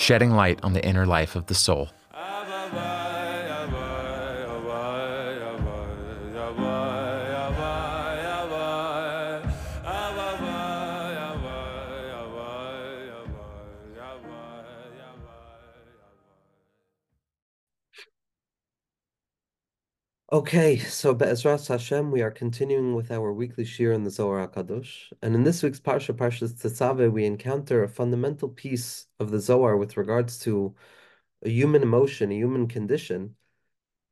shedding light on the inner life of the soul. Okay, so Be'ezras Hashem, we are continuing with our weekly shir in the Zohar HaKadosh. And in this week's Parsha, Parshas Tetzaveh, we encounter a fundamental piece of the Zohar with regards to a human emotion, a human condition.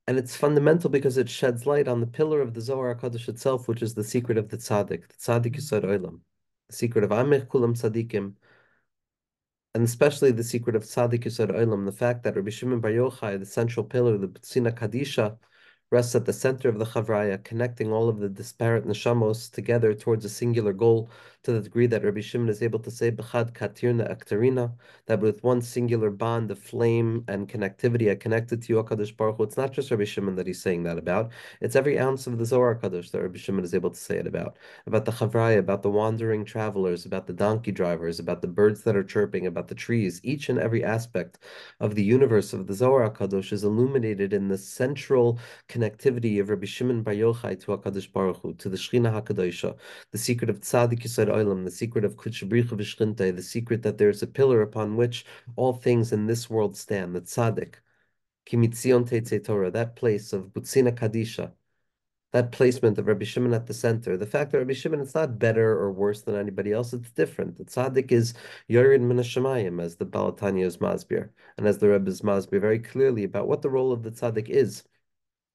And it's fundamental because it sheds light on the pillar of the Zohar HaKadosh itself, which is the secret of the Tzaddik, the Tzaddik Yisod Olam, the secret of Amech Kulam Tzaddikim, and especially the secret of Tzaddik Yisod Olam, the fact that Rabbi Shimon Bar Yochai, the central pillar, the B'tzina Kadisha, rests at the center of the Chavraya, connecting all of the disparate neshamos together towards a singular goal, to the degree that Rabbi Shimon is able to say Bechad Katirna Aktarina, that with one singular bond of flame and connectivity, I connected to you, HaKadosh Baruch Hu. It's not just Rabbi Shimon that he's saying that about, it's every ounce of the Zohar Kadosh that Rabbi Shimon is able to say it about. About the Chavraya, about the wandering travelers, about the donkey drivers, about the birds that are chirping, about the trees. Each and every aspect of the universe of the Zohar Kadosh is illuminated in the central connectivity of Rabbi Shimon Bar Yochai to HaKadosh Baruch Hu, to the Shechina HaKadosha, the secret of Tzaddik Yisod Olam, the secret of Kutshabricha Vishchinte, the secret that there is a pillar upon which all things in this world stand, the Tzaddik, Kimitzion Teitze Torah, that place of Butzina Kadisha, that placement of Rabbi Shimon at the center, the fact that Rabbi Shimon is not better or worse than anybody else, it's different. The tzaddik is Yorid min Shemayim, as the is masbir, and as the Rebbe is masbir very clearly about what the role of the tzaddik is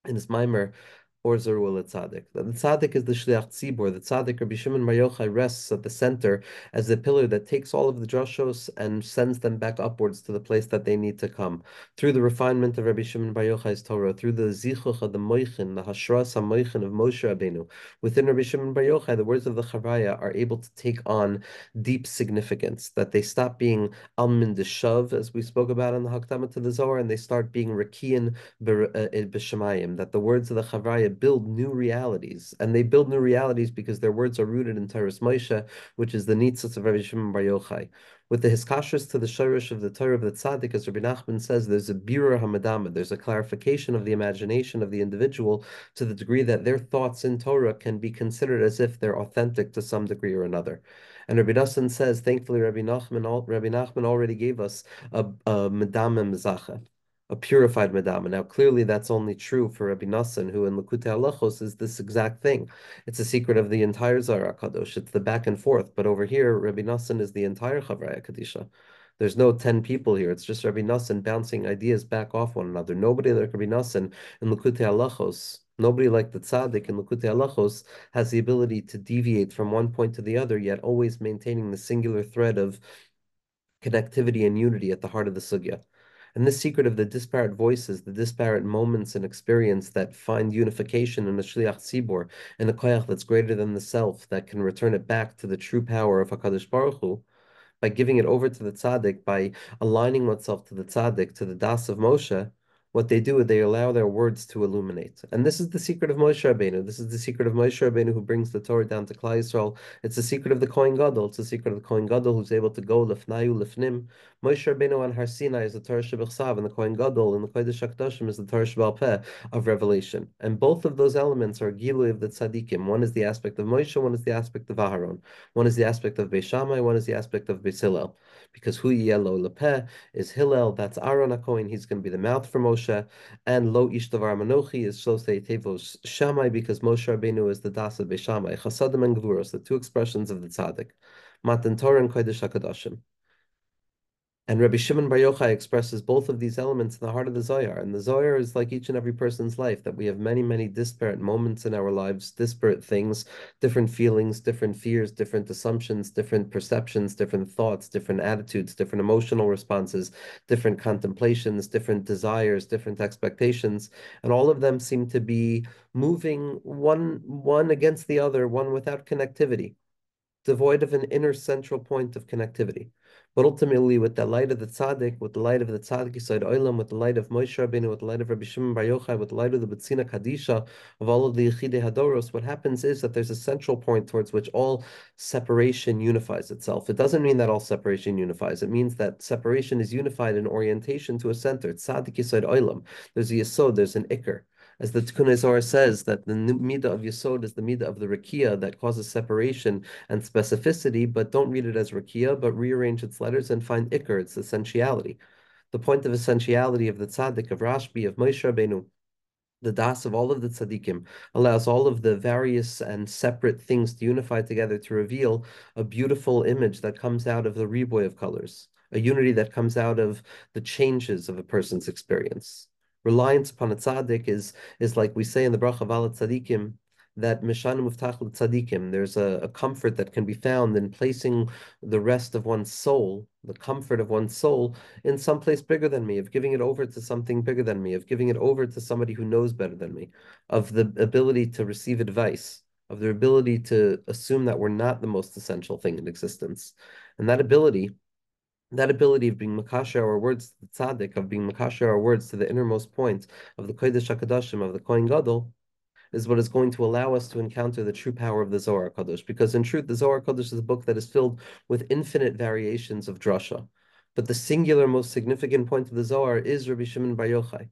in his mimer or Zerul Tzaddik. The Tzaddik is the Shliach Tzibor. The Tzaddik, Rabbi Shimon Bar Yochai, rests at the center as the pillar that takes all of the drashos and sends them back upwards to the place that they need to come. Through the refinement of Rabbi Shimon Bar Yochai's Torah, through the Zichuch of the Moichin, the Hashras HaMoichin of Moshe Rabbeinu, within Rabbi Shimon Bar Yochai, the words of the Chavraya are able to take on deep significance, that they stop being Almin Deshav, as we spoke about in the Hakdama to the Zohar, and they start being Rakian B'Shemayim, uh, that the words of the Chavraya build new realities, and they build new realities because their words are rooted in Torah's Moshe, which is the Nitzitz of Rabbi Shimon Bar Yochai. With the Hiskashras to the Shirish of the Torah of the Tzaddik, as Rabbi Nachman says, there's a Birur Hamadama, there's a clarification of the imagination of the individual to the degree that their thoughts in Torah can be considered as if they're authentic to some degree or another. And Rabbi Nassan says, thankfully, Rabbi Nachman, Rabbi Nachman already gave us a, a Medamim Zacha a purified madama. Now, clearly, that's only true for Rabbi Nassan, who in Likutei Halachos is this exact thing. It's a secret of the entire Zohar Kadosh. It's the back and forth. But over here, Rabbi Nassan is the entire Chavraya Kadisha. There's no 10 people here. It's just Rabbi Nassan bouncing ideas back off one another. Nobody like Rabbi Nassan in Likutei Halachos Nobody like the tzaddik in Likutei Halachos has the ability to deviate from one point to the other, yet always maintaining the singular thread of connectivity and unity at the heart of the sugya. And this secret of the disparate voices, the disparate moments and experience that find unification in a shliach tzibor, in a koyach that's greater than the self, that can return it back to the true power of Hakadosh Baruch Hu, by giving it over to the tzaddik, by aligning oneself to the tzaddik, to the das of Moshe, what they do is they allow their words to illuminate. And this is the secret of Moshe Rabbeinu. This is the secret of Moshe Rabbeinu who brings the Torah down to Klal Yisrael. It's the secret of the Kohen Gadol. It's the secret of the Kohen Gadol who's able to go lefnayu lefnim. Moshe Rabbeinu on Har Sinai is the Torah Shebechsav, and the Kohen Gadol and the Kodesh HaKadoshim is the Torah Shebal of Revelation. And both of those elements are Gilui of the Tzaddikim. One is the aspect of Moshe, one is the aspect of Aharon. One is the aspect of Beis Shammai, one is the aspect of Beis Hillel. Because Hu Yelo Lepeh is Hillel, that's Aaron HaKohen, he's going to be the mouth for Moshe, and Lo Ishtavar Manochi is Shosei Tevos Shammai because Moshe Rabbeinu is the Das of Beis Shammai. Chasadim and Gvuros, the two expressions of the Tzaddik. Matan Torah and Kodesh HaKadoshim. And Rabbi Shimon Bar Yochai expresses both of these elements in the heart of the Zohar. And the Zohar is like each and every person's life, that we have many, many disparate moments in our lives, disparate things, different feelings, different fears, different assumptions, different perceptions, different thoughts, different attitudes, different emotional responses, different contemplations, different desires, different expectations. And all of them seem to be moving one one against the other, one without connectivity, devoid of an inner central point of connectivity. But ultimately, with the light of the tzaddik, with the light of the tzaddik Yisod Olam, with the light of Moshe Rabbeinu, with the light of Rabbi Shimon Bar Yochai, with the light of the Betsina Kadisha, of all of the Yechidei Hadoros, what happens is that there's a central point towards which all separation unifies itself. It doesn't mean that all separation unifies. It means that separation is unified in orientation to a center. Tzaddik Yisod Olam. There's a Yisod, there's an Iker as the Tikkun Zohar says, that the midah of Yesod is the midah of the Rakia that causes separation and specificity, but don't read it as Rakia, but rearrange its letters and find Iker, its essentiality. The point of essentiality of the Tzaddik, of Rashbi, of Moshe Rabbeinu, the das of all of the tzaddikim allows all of the various and separate things to unify together to reveal a beautiful image that comes out of the reboy of colors, a unity that comes out of the changes of a person's experience reliance upon a tzaddik is is like we say in the bracha of al tzaddikim that mishanim muftach tzaddikim. There's a, a, comfort that can be found in placing the rest of one's soul, the comfort of one's soul, in some place bigger than me, of giving it over to something bigger than me, of giving it over to somebody who knows better than me, of the ability to receive advice, of their ability to assume that we're not the most essential thing in existence. And that ability that ability of being makasha our words to the tzaddik, of being makasha our words to the innermost point of the kodesh hakadashim of the kohen gadol, is what is going to allow us to encounter the true power of the Zohar Kadosh. Because in truth, the Zohar Kadosh is a book that is filled with infinite variations of drasha. But the singular, most significant point of the Zohar is Rabbi Shimon Bar Yochai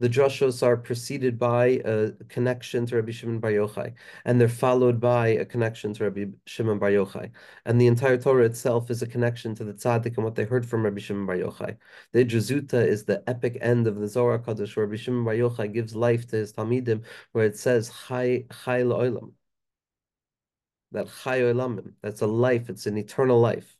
the drashos are preceded by uh, a connection to Rabbi Shimon Bar Yochai, and they're followed by a connection to Rabbi Shimon Bar Yochai. And the entire Torah itself is a connection to the tzaddik and what they heard from Rabbi Shimon Bar Yochai. The Idra Zuta is the epic end of the Zohar Kadosh, where Rabbi Shimon Bar Yochai gives life to his Talmidim, where it says, Chai, Chai La'olam. That Chai Olamim, that's a life, it's an eternal life.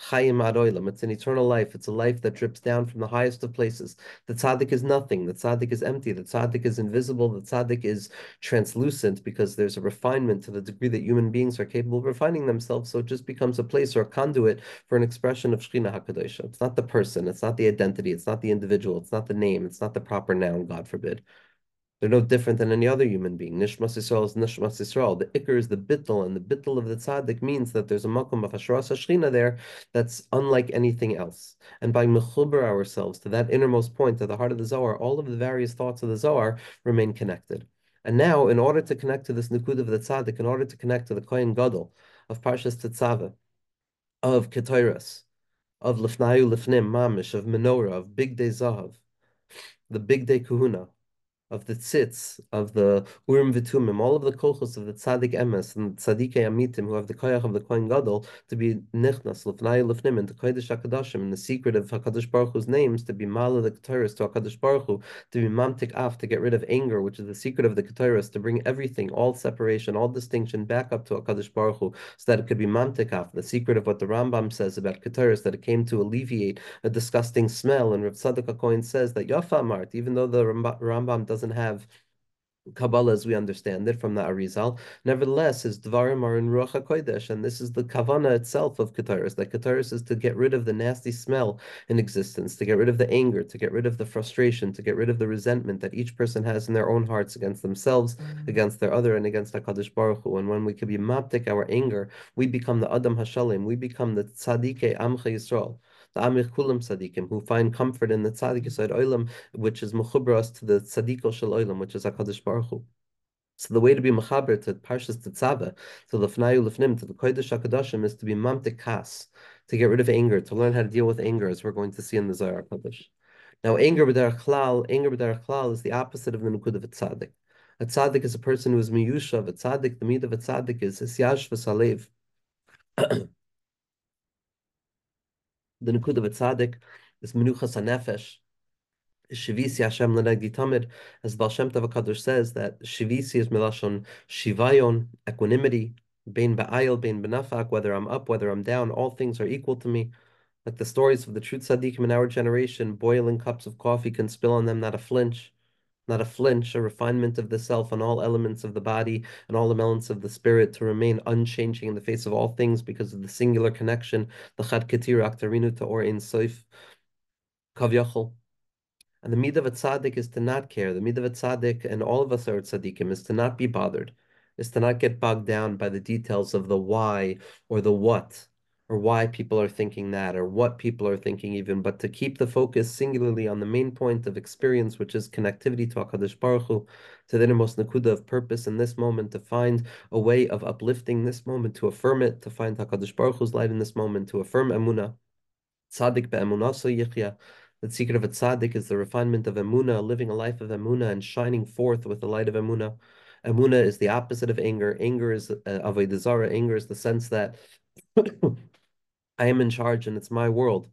Chayim Adoilam. It's an eternal life. It's a life that drips down from the highest of places. The tzaddik is nothing. The tzaddik is empty. The tzaddik is invisible. The tzaddik is translucent because there's a refinement to the degree that human beings are capable of refining themselves. So it just becomes a place or a conduit for an expression of Shekhinah HaKadosh. It's not the person. It's not the identity. It's not the individual. It's not the name. It's not the proper noun, God forbid. They're no different than any other human being. Nishmas Yisrael is Nishmas Yisrael. The Iker is the bittel, and the bittel of the tzaddik means that there's a makom of Hashras Hashchina there that's unlike anything else. And by mechuber ourselves to that innermost point, to the heart of the Zohar, all of the various thoughts of the Zohar remain connected. And now, in order to connect to this Nikud of the tzaddik, in order to connect to the Kohen Gadol of Parshas Tetzaveh, of Ketairas, of Lifnayu Lifnim Mamish, of Menorah, of Bigdei Zahav, the Bigdei Kehuna, of the tzitz, of the urim v'tumim, all of the kochos of the tzaddik emes and tzaddik amitim who have the koyach of the kohen gadol to be nichnas lefnai lefnim and to kodesh hakadashim and the secret of Hakadosh Baruch Hu's names to be mala the ketores to Hakadosh Baruch Hu to be mamtik af to get rid of anger, which is the secret of the ketores to bring everything, all separation, all distinction back up to Hakadosh Baruch Hu, so that it could be mamtik af. The secret of what the Rambam says about ketores that it came to alleviate a disgusting smell, and Rav Tzadok HaKohen says that Yafa Mart, even though the Rambam doesn't doesn't have Kabbalah as we understand it from the Arizal. Nevertheless, his Dvarim are in Ruach HaKodesh, and this is the Kavana itself of Kataris. That Kataris is to get rid of the nasty smell in existence, to get rid of the anger, to get rid of the frustration, to get rid of the resentment that each person has in their own hearts against themselves, mm-hmm. against their other, and against HaKadosh Baruch Hu. And when we can be maptik our anger, we become the Adam Hashalim, we become the Tzadike Amcha Yisrael the Amir Kulam Tzadikim, who find comfort in the Tzadik Yisod Olam, which is Mechubras to the Tzadikol Shel Olam, which is HaKadosh Baruch Hu. So the way to be mechaber to Parshas Tetzaveh, to Lefnayu Lefnim, to the Kodesh HaKadoshim, is to be mamtik kas, to get rid of anger, to learn how to deal with anger, as we're going to see in the Zohar Kodesh. Now, anger b'derech klal, anger b'derech is the opposite of the nukud of a tzaddik. A tzaddik is a person who is miyushav. A tzaddik, the meat of a tzaddik is hisyash v'salev. the Nukud of a tzaddik is Menuchas HaNefesh, Shivisi Hashem Lenegdi Tamid, as Baal Shem says, that Shivisi is Melashon Shivayon, equanimity, Bein Ba'ayil, Bein Benafak, whether I'm up, whether I'm down, all things are equal to me. Like the stories of the true tzaddikim in our generation, boiling cups of coffee can spill on them not a flinch, not a flinch, a refinement of the self on all elements of the body and all elements of the spirit to remain unchanging in the face of all things because of the singular connection, the chad ketir aktarinu to or in soif kavyachol. And the mid of a tzaddik is to not care. The mid of a tzaddik, and all of us are tzaddikim, is to not be bothered, is to not get bogged down by the details of the why or the what or why people are thinking that, or what people are thinking even, but to keep the focus singularly on the main point of experience, which is connectivity to HaKadosh Baruch Hu, to the innermost nakuda of purpose in this moment, to find a way of uplifting this moment, to affirm it, to find HaKadosh Baruch Hu's light in this moment, to affirm Emunah. Tzaddik be'emunah so yichya. The secret of a tzaddik is the refinement of emuna, living a life of emuna and shining forth with the light of emuna. Emuna is the opposite of anger. Anger is uh, avodah zarah. Anger is the sense that I am in charge and it's my world.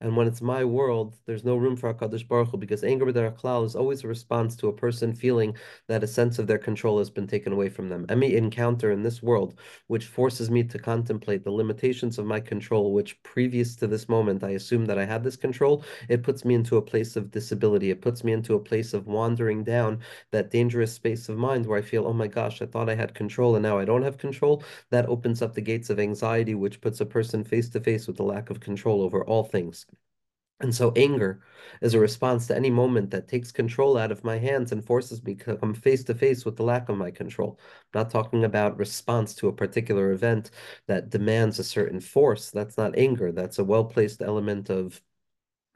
And when it's my world, there's no room for HaKadosh Baruch Hu because anger b'derech klal is always a response to a person feeling that a sense of their control has been taken away from them. Any encounter in this world which forces me to contemplate the limitations of my control, which previous to this moment I assumed that I had this control, it puts me into a place of disability. It puts me into a place of wandering down that dangerous space of mind where I feel, oh my gosh, I thought I had control and now I don't have control. That opens up the gates of anxiety, which puts a person face to face with the lack of control over all things. And so anger is a response to any moment that takes control out of my hands and forces me to come face to face with the lack of my control. I'm not talking about response to a particular event that demands a certain force. That's not anger. That's a well-placed element of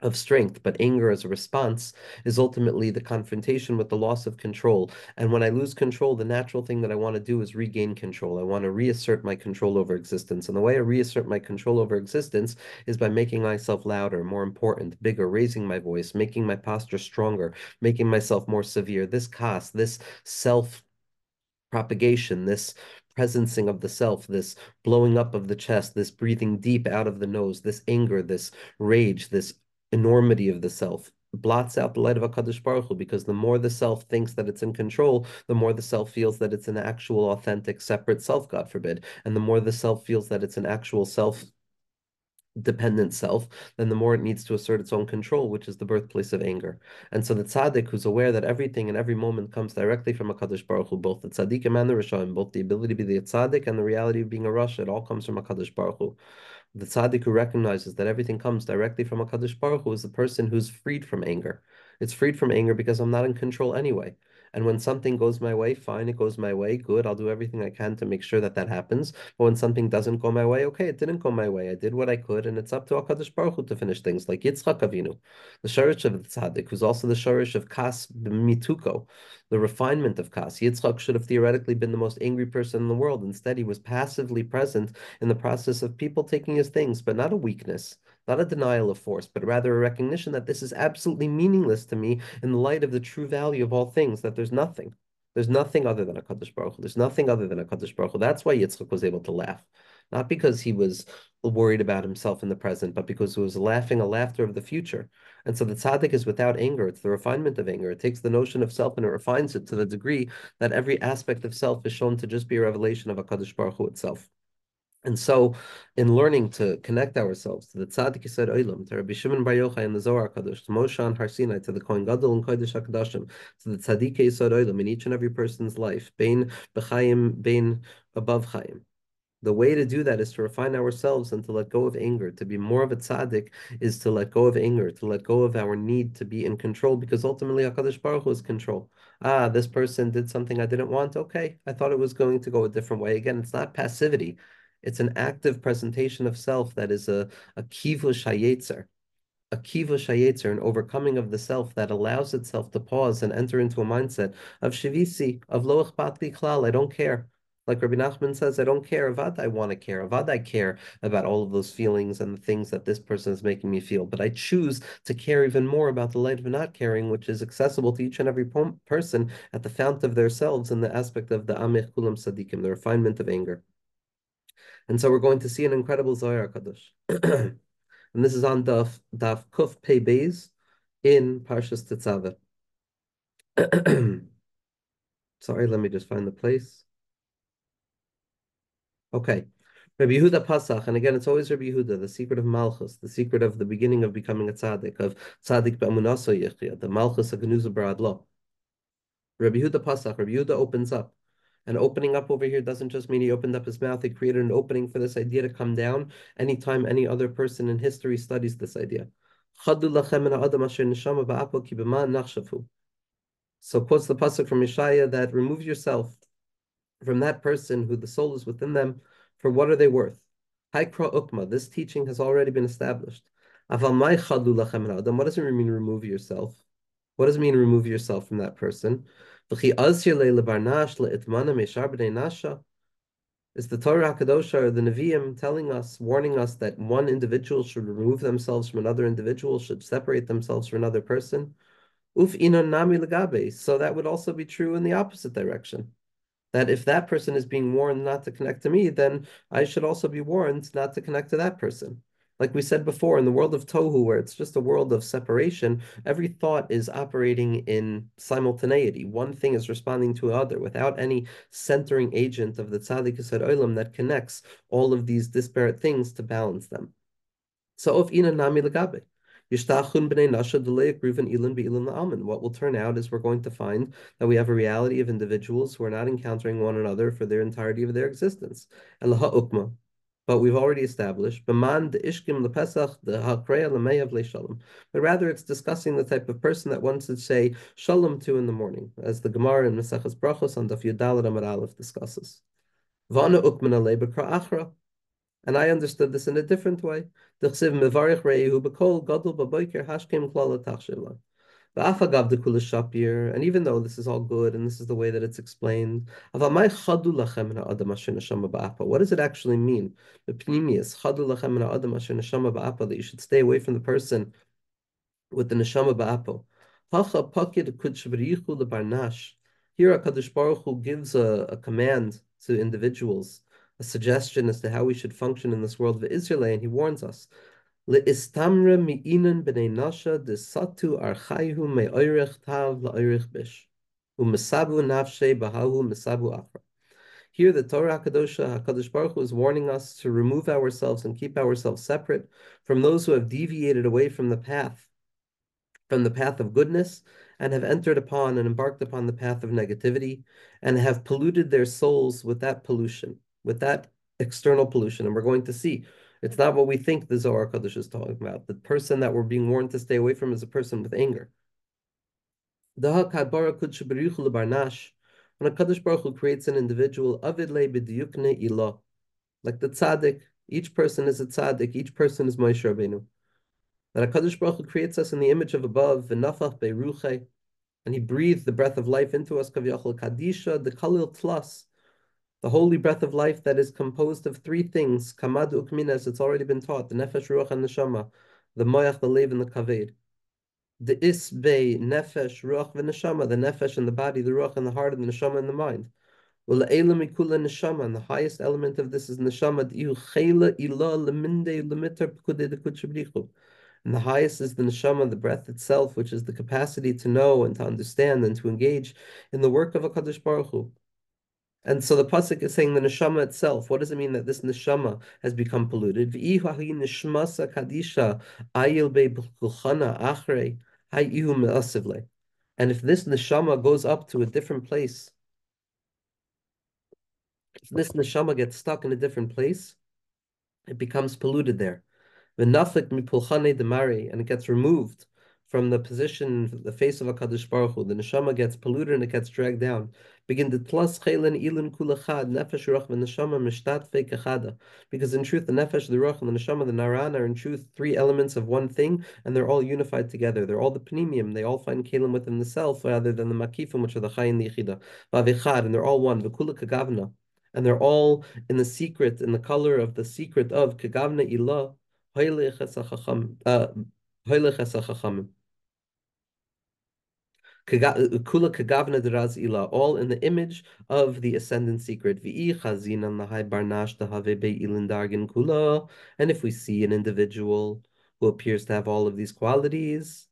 of strength, but anger as a response is ultimately the confrontation with the loss of control. And when I lose control, the natural thing that I want to do is regain control. I want to reassert my control over existence. And the way I reassert my control over existence is by making myself louder, more important, bigger, raising my voice, making my posture stronger, making myself more severe. This cost, this self propagation, this presencing of the self, this blowing up of the chest, this breathing deep out of the nose, this anger, this rage, this enormity of the self blots out the light of HaKadosh Baruch Hu, because the more the self thinks that it's in control, the more the self feels that it's an actual, authentic, separate self, God forbid. And the more the self feels that it's an actual self dependent self, then the more it needs to assert its own control, which is the birthplace of anger. And so the tzaddik, who's aware that everything and every moment comes directly from a Kadosh Baruch Hu, both the tzaddik and the Rishon, both the ability to be the tzaddik and the reality of being a Rasha, it all comes from a Kadosh Baruch Hu. The tzaddik who recognizes that everything comes directly from a Kadosh Baruch Hu is the person who's freed from anger. It's freed from anger because I'm not in control anyway. And when something goes my way, fine, it goes my way, good. I'll do everything I can to make sure that that happens. But when something doesn't go my way, okay, it didn't go my way. I did what I could, and it's up to HaKadosh Baruch Hu to finish things, like Yitzchak Avinu, the shorish of the tzaddik, who's also the shorish of Kas Mituko, the refinement of Kas. Yitzchak should have theoretically been the most angry person in the world. Instead, he was passively present in the process of people taking his things, but not a weakness not a denial of force, but rather a recognition that this is absolutely meaningless to me in the light of the true value of all things, that there's nothing. There's nothing other than a Kaddish Baruch Hu. There's nothing other than a Kaddish Baruch Hu. That's why Yitzchak was able to laugh. Not because he was worried about himself in the present, but because he was laughing a laughter of the future. And so the tzaddik is without anger. It's the refinement of anger. It takes the notion of self and it refines it to the degree that every aspect of self is shown to just be a revelation of a Kaddish Baruch Hu itself. And so, in learning to connect ourselves to the Tzaddik Yisod Olam, to Rabbi Shimon Bar Yochai and the Zohar Kadosh, to Moshe and Har Sinai, to the Kohen Gadol and Kodesh HaKadoshim, to the Tzaddik Yisod Olam in each and every person's life, Bein B'chaim, Bein above Chaim. The way to do that is to refine ourselves and to let go of anger. To be more of a tzaddik is to let go of anger, to let go of our need to be in control, because ultimately HaKadosh Baruch Hu is control. Ah, this person did something I didn't want. Okay, I thought it was going to go a different way. Again, it's not passivity. It's an active presentation of self that is a, a kivush hayetzer, a kivush hayetzer, an overcoming of the self that allows itself to pause and enter into a mindset of shivisi, of loach patli klal, I don't care. Like Rabbi Nachman says, I don't care. Avad, I want to care. Avad, I care about all of those feelings and the things that this person is making me feel. But I choose to care even more about the light of not caring, which is accessible to each and every person at the fount of themselves in the aspect of the amich kulam sadikim, the refinement of anger. And so we're going to see an incredible Zohar Kadosh. and this is on Daf, Daf Kuf Pei Beis in Parshas Tetzaveh. Sorry, let me just find the place. Okay. Rabbi Yehuda Pasach, and again, it's always Rabbi Yehuda, the secret of Malchus, the secret of the beginning of becoming a tzaddik, of tzaddik be'amunaso yechia, the Malchus of Genuza Baradlo. Rabbi Yehuda Pasach, Rabbi Yehuda opens up. And opening up over here doesn't just mean he opened up his mouth, he created an opening for this idea to come down anytime any other person in history studies this idea. So quotes the pasuk from Yeshaya that remove yourself from that person who the soul is within them, for what are they worth? Haikra this teaching has already been established. What does it mean remove yourself? What does it mean remove yourself from that person? Is the Torah HaKadosh or the Nevi'im telling us, warning us that one individual should remove themselves from another individual, should separate themselves from another person? Uf nami legabe. So that would also be true in the opposite direction that if that person is being warned not to connect to me, then I should also be warned not to connect to that person. Like we said before, in the world of Tohu, where it's just a world of separation, every thought is operating in simultaneity. One thing is responding to another without any centering agent of the Tzaddik Yisod Olam that connects all of these disparate things to balance them. So of ina nami laalman. What will turn out is we're going to find that we have a reality of individuals who are not encountering one another for their entirety of their existence. But we've already established, Baman the Ishkim the Pesach, the Hakreya Lameyav Le Shalom. but rather it's discussing the type of person that one should say shalom to in the morning, as the Gemara in Maseches Brachos on Daf Yudalad Amar Aleph discusses. And I understood this in a different way. And even though this is all good and this is the way that it's explained, what does it actually mean? That you should stay away from the person with the neshama ba'apo. Here, HaKadosh Baruch Hu gives a, a command to individuals a suggestion as to how we should function in this world of Israel, and he warns us. Here, the Torah Hakadosha, Hakadosh Baruch Hu, is warning us to remove ourselves and keep ourselves separate from those who have deviated away from the path, from the path of goodness, and have entered upon and embarked upon the path of negativity, and have polluted their souls with that pollution with that external pollution. And we're going to see it's not what we think the Zohar Kaddish is talking about. The person that we're being warned to stay away from is a person with anger. When a Kaddish Baruch Hu creates an individual, like the tzaddik, each person is a tzaddik, each person is Moshe Rabbeinu. That a Kaddish Baruch Hu creates us in the image of above, and he breathed the breath of life into us, kaviyachol kadisha, the kalil tlas, the holy breath of life that is composed of three things, kamad ukmin, as it's already been taught, the nefesh, ruach, and neshama, the moyach, the lev, and the kaved. The isbei, nefesh, ruach, and neshama, the nefesh and the body, the ruach and the heart, and the neshama and the mind. Mikula neshama, and the highest element of this is neshama. And the highest is the neshama, the breath itself, which is the capacity to know and to understand and to engage in the work of a Kaddish Baruch Hu. And so the pasuk is saying the neshama itself. What does it mean that this neshama has become polluted? And if this neshama goes up to a different place, if this neshama gets stuck in a different place, it becomes polluted there. And it gets removed from the position, the face of a Kaddish Baruch Hu. The neshama gets polluted and it gets dragged down begin the tlas chaylen ilin kulachad nefesh ruach v'neshama mishtat kechada. Because in truth, the nefesh, the ruach, and the neshama, the naran are in truth three elements of one thing, and they're all unified together. They're all the panemium. They all find kalim within the self, rather than the makifim, which are the chay and the yichida. V'avichad, and they're all one. V'kula kagavna. And they're all in the secret, in the color of the secret of kagavna ilah, esachachamim. Uh, kula kagavna deraz ila, all in the image of the ascendant secret. V'i chazinan lahai barnash dehave be'ilin dargin kula. And if we see an individual who appears to have all of these qualities,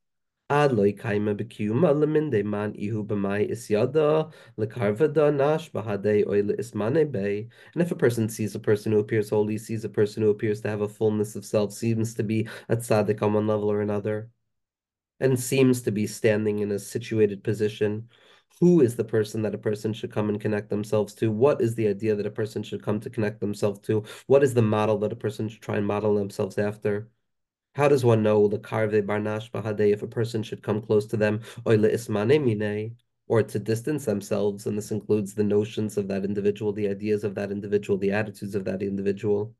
Ad loy kaima bekiyuma leminde man ihu b'mai isyada lekarvada nash bahade oil ismane bay. And if a person sees a person who appears holy, sees a person who appears to have a fullness of self, seems to be a tzaddik on one level or another, and seems to be standing in a situated position, who is the person that a person should come and connect themselves to? What is the idea that a person should come to connect themselves to? What is the model that a person should try and model themselves after? How does one know the karve barnash bahade if a person should come close to them, or to distance themselves, and this includes the notions of that individual, the ideas of that individual, the attitudes of that individual.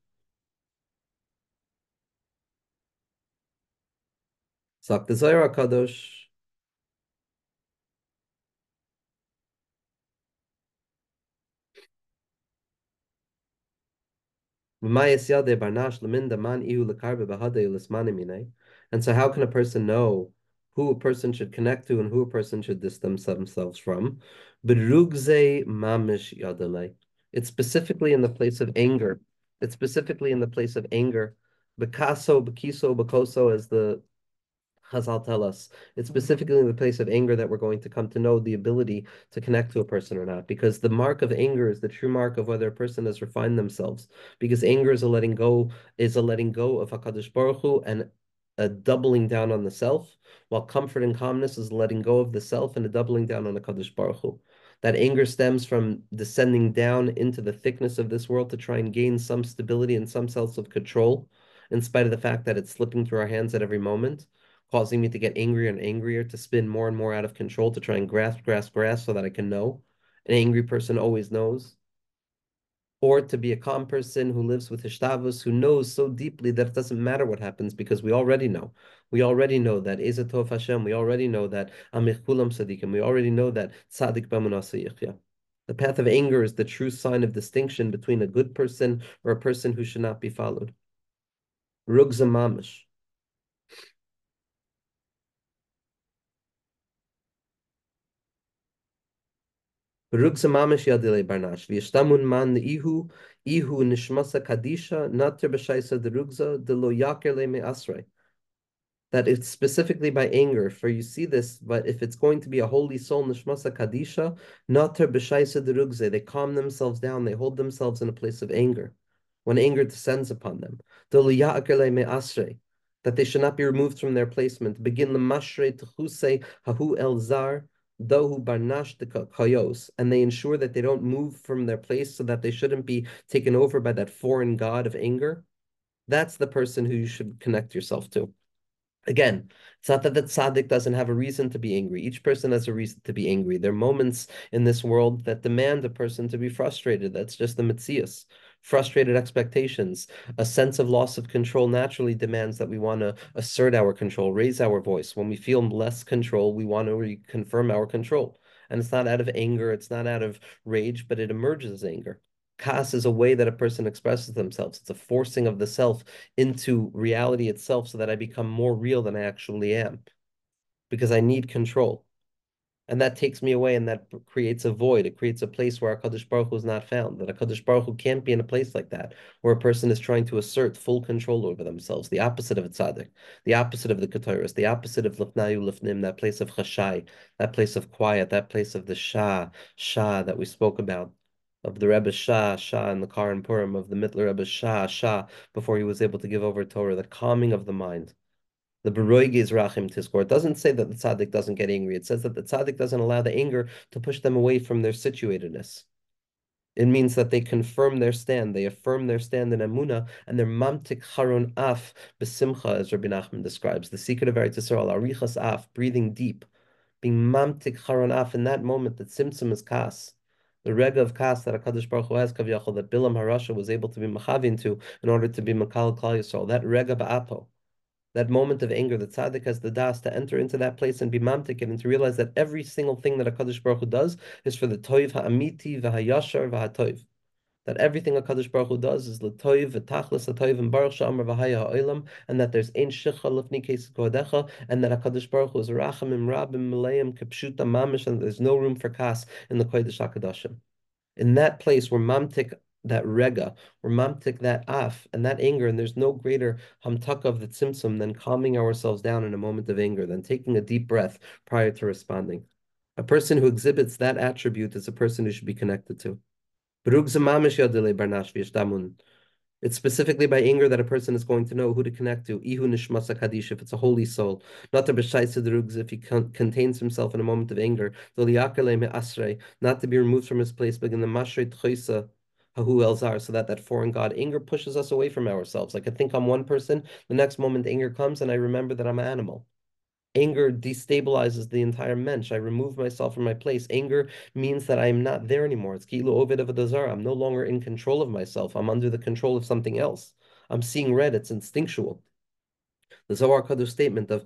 Sak the Kadosh. And so how can a person know who a person should connect to and who a person should distance themselves from? It's specifically in the place of anger. It's specifically in the place of anger. Bekaso, bekiso, bekoso, as the Chazal tell us. It's mm-hmm. specifically in the place of anger that we're going to come to know the ability to connect to a person or not. Because the mark of anger is the true mark of whether a person has refined themselves. Because anger is a letting go, is a letting go of Hakadosh Baruch Hu and a doubling down on the self, while comfort and calmness is letting go of the self and a doubling down on the Kadosh Baruch Hu. That anger stems from descending down into the thickness of this world to try and gain some stability and some sense of control, in spite of the fact that it's slipping through our hands at every moment causing me to get angrier and angrier, to spin more and more out of control, to try and grasp, grasp, grasp so that I can know. An angry person always knows. Or to be a calm person who lives with Hishtavus, who knows so deeply that it doesn't matter what happens because we already know. We already know that Ezatov Hashem, we already know that Amich Kulam Sadiqim, we already know that Tzadik Bamunasa The path of anger is the true sign of distinction between a good person or a person who should not be followed. Rugzamamish. Berugsa mamish yadile barnash. Man ihu ihu nishmasa kadisha nater b'shaisa derugza de lo yaker. That it's specifically by anger, for you see this, but if it's going to be a holy soul, nishmasa kadisha, nater b'shaisa derugze, they calm themselves down, they hold themselves in a place of anger, when anger descends upon them. De lo yaker le that they should not be removed from their placement. Begin the mashre techuse hahu el zar Dohu barnash the kayos, and they ensure that they don't move from their place so that they shouldn't be taken over by that foreign god of anger. That's the person who you should connect yourself to. Again, it's not that the tzaddik doesn't have a reason to be angry. Each person has a reason to be angry. There are moments in this world that demand a person to be frustrated. That's just the mitzias. Frustrated expectations, a sense of loss of control naturally demands that we want to assert our control, raise our voice. When we feel less control, we want to reconfirm our control. And it's not out of anger, it's not out of rage, but it emerges as anger. Kas is a way that a person expresses themselves. It's a forcing of the self into reality itself so that I become more real than I actually am because I need control. And that takes me away and that creates a void. It creates a place where HaKadosh Baruch Hu is not found. That HaKadosh Baruch Hu can't be in a place like that, where a person is trying to assert full control over themselves. The opposite of a tzaddik, the opposite of the Keturis, the opposite of Lifnayu Lifnim, that place of Chashai, that place of quiet, that place of the Shah, Shah that we spoke about of the Rebbe Shah, Shah in the car in Purim, of the Mittler Rebbe Shah, Shah, before he was able to give over Torah, the calming of the mind. The Beroig is Rachim Tiskor. It doesn't say that the tzaddik doesn't get angry. It says that the tzaddik doesn't allow the anger to push them away from their situatedness. It means that they confirm their stand, they affirm their stand in Amuna, and their mamtik harun af besimcha, as Rabbi Nachman describes. The secret of Eretz Yisrael, arichas af, breathing deep, being mamtik harun af in that moment that simsim is kas the rega of kas that Hakadosh Baruch Hu has kaviyachol that Bilam Harasha was able to be machavin to in order to be makal klal yisrael. That rega ba'apo, that moment of anger, the tzaddik has the das to enter into that place and be mamtik and to realize that every single thing that Hakadosh Baruch Hu does is for the toiv ha'amiti v'hayashar v'hatoiv that everything a Kaddish Baruch Hu does is l'toiv v'tachlis l'toiv and baruch sha'amar v'haya ha'olam, and that there's ein shicha lefni kes kodecha, and that a Kaddish Baruch Hu is rachamim rabim maleim kepshuta mamish, and there's no room for kas in the Kodesh HaKadoshim. In that place where mamtik that rega, we're mamtik that af and that anger, and there's no greater hamtaka of the tzimtzum than calming ourselves down in a moment of anger, than taking a deep breath prior to responding. A person who exhibits that attribute is a person who should be connected to. It's specifically by anger that a person is going to know who to connect to. Ihu kadish, if it's a holy soul. Not to b'shaisid if he con- contains himself in a moment of anger. Not to be removed from his place, but in the mashrei tchoisa, Hahu Elzar, so that that foreign God anger pushes us away from ourselves. I could think I'm one person, the next moment anger comes and I remember that I'm an animal. Anger destabilizes the entire mensch. I remove myself from my place. Anger means that I'm not there anymore. It's kilu ovid of a I'm no longer in control of myself. I'm under the control of something else. I'm seeing red. It's instinctual. The Zohar Kadosh statement of,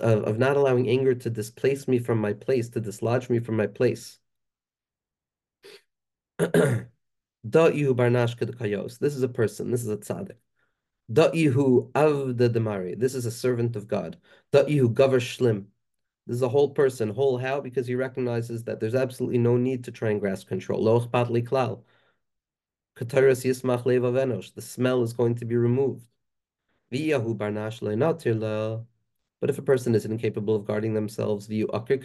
of not allowing anger to displace me from my place, to dislodge me from my place. Da'ihu barnash kayos. This is a person. This is a tzaddik. Da'ihu avda demari. This is a servant of God. Da'ihu gavar shlim. This is a whole person. Whole how? Because he recognizes that there's absolutely no need to try and grasp control. Loch batli klal. Kataras yismach leva The smell is going to be removed. V'yahu barnash le'natir but if a person is incapable of guarding themselves. But if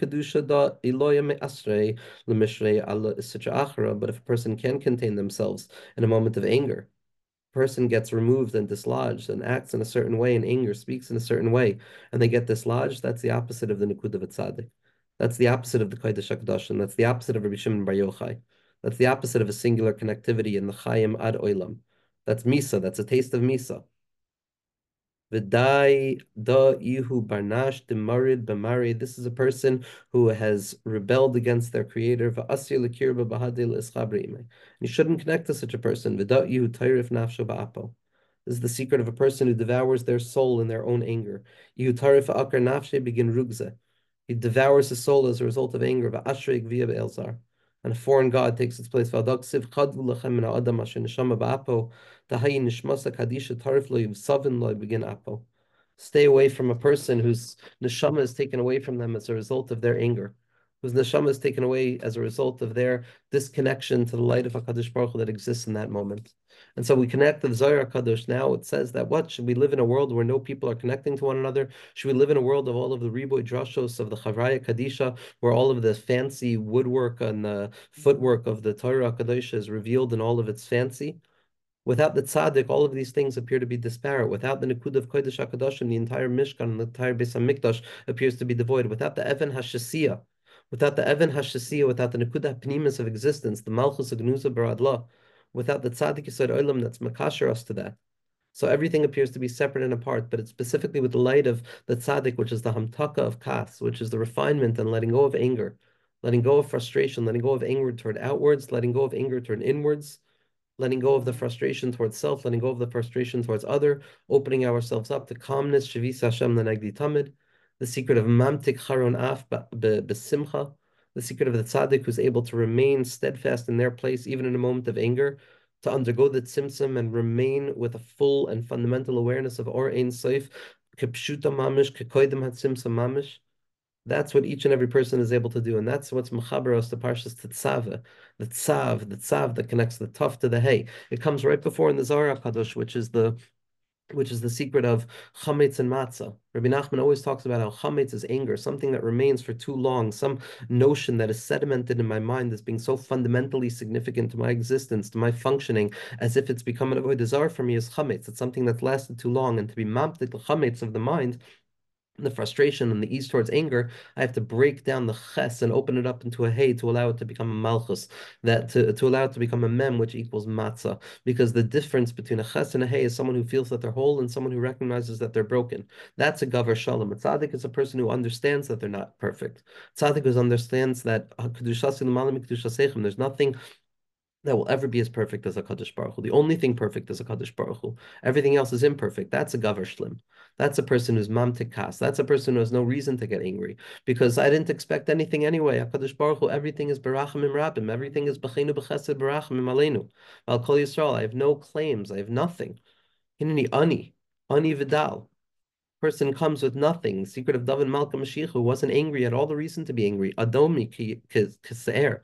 a person can contain themselves in a moment of anger, a person gets removed and dislodged and acts in a certain way in anger, speaks in a certain way, and they get dislodged, that's the opposite of the Nikud of. That's the opposite of the Kodesh HaKadoshim. That's the opposite of Rabbi Shimon Bar Yochai. That's the opposite of a singular connectivity in the Chaim Ad Oilam. That's Misa. That's a taste of Misa. V'dai da ihu barnash demarid b'mari. This is a person who has rebelled against their creator. You shouldn't connect to such a person. Ba'apo. This is the secret of a person who devours their soul in their own anger. Tarif begin. He devours his soul as a result of anger. And a foreign god takes its place. Stay away from a person whose neshama is taken away from them as a result of their anger, whose neshama is taken away as a result of their disconnection to the light of HaKadosh Baruch Hu that exists in that moment. And so we connect the Zohar Kadosh now. It says that what? Should we live in a world where no people are connecting to one another? Should we live in a world of all of the Riboy Drashos of the Chavraya Kadisha, where all of the fancy woodwork and the footwork of the Torah Kadosh is revealed in all of its fancy? Without the tzaddik, all of these things appear to be disparate. Without the nikud of kodesh hakadoshim, the entire mishkan and the entire beis hamikdash appears to be devoid. Without the evan hashasiyah, without the evan hashasiyah, without the nikud pnimis of existence, the malchus agnusa baradla, without the tzaddik yisod olam that's makasher us to that. So everything appears to be separate and apart, but it's specifically with the light of the tzaddik, which is the hamtaka of kas, which is the refinement and letting go of anger, letting go of frustration, letting go of anger toward outwards, letting go of anger toward inwards, letting go of the frustration towards self, letting go of the frustration towards other, opening ourselves up to calmness, shavis Hashem lenegdi tamid, the secret of mamtik charon af besimcha, the secret of the tzaddik who's able to remain steadfast in their place even in a moment of anger, to undergo the tzimtzum and remain with a full and fundamental awareness of or ein soif, kepshuta mamish, kekoidim hatzimtzum mamish. That's what each and every person is able to do, and that's what's mechaberos to parshas tetzava, the tzav, the tzav that connects the tuf to the hay. It comes right before in the Zohar Kadosh, which is the which is the secret of chametz and matzah. Rabbi Nachman always talks about how chametz is anger, something that remains for too long, some notion that is sedimented in my mind as being so fundamentally significant to my existence, to my functioning, as if it's become an avodah for me is chametz. It's something that's lasted too long, and to be mamtik chametz of the mind the frustration and the ease towards anger, I have to break down the ches and open it up into a hay to allow it to become a malchus, that to, to allow it to become a mem, which equals matzah. Because the difference between a ches and a hay is someone who feels that they're whole and someone who recognizes that they're broken. That's a gavar shalom. A tzaddik is a person who understands that they're not perfect. Tzaddik who understands that uh, there's nothing that will ever be as perfect as a Kaddish Baruch Hu. The only thing perfect is a Kaddish Baruch Hu. Everything else is imperfect. That's a Gavar Shlim. That's a person who's mamtikas. That's a person who has no reason to get angry because I didn't expect anything anyway. HaKadosh Baruch Hu, everything is barachim rabim. Everything is b'chenu b'chesed barachim aleinu. Al kol Yisrael, I have no claims. I have nothing. Hineni ani, ani vidal. Person comes with nothing. Secret of David Malka Mashiach, who wasn't angry, at all the reason to be angry. Adomi kiseir.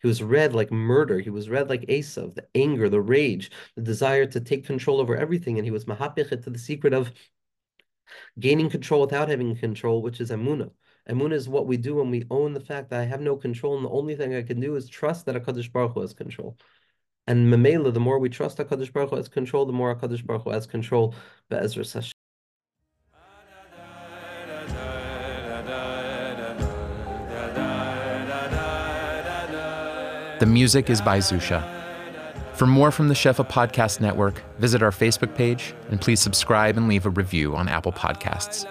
He was red like murder. He was red like Esav, the anger, the rage, the desire to take control over everything. And he was mahapichet to the secret of gaining control without having control, which is emuna. Emuna is what we do when we own the fact that I have no control, and the only thing I can do is trust that Hakadosh Baruch Hu has control. And Memela, the more we trust Hakadosh Baruch Hu has control, the more Hakadosh Baruch Hu has control. Be'ezra Hashem. The music is by Zusha. For more from the Shefa Podcast Network, visit our Facebook page and please subscribe and leave a review on Apple Podcasts.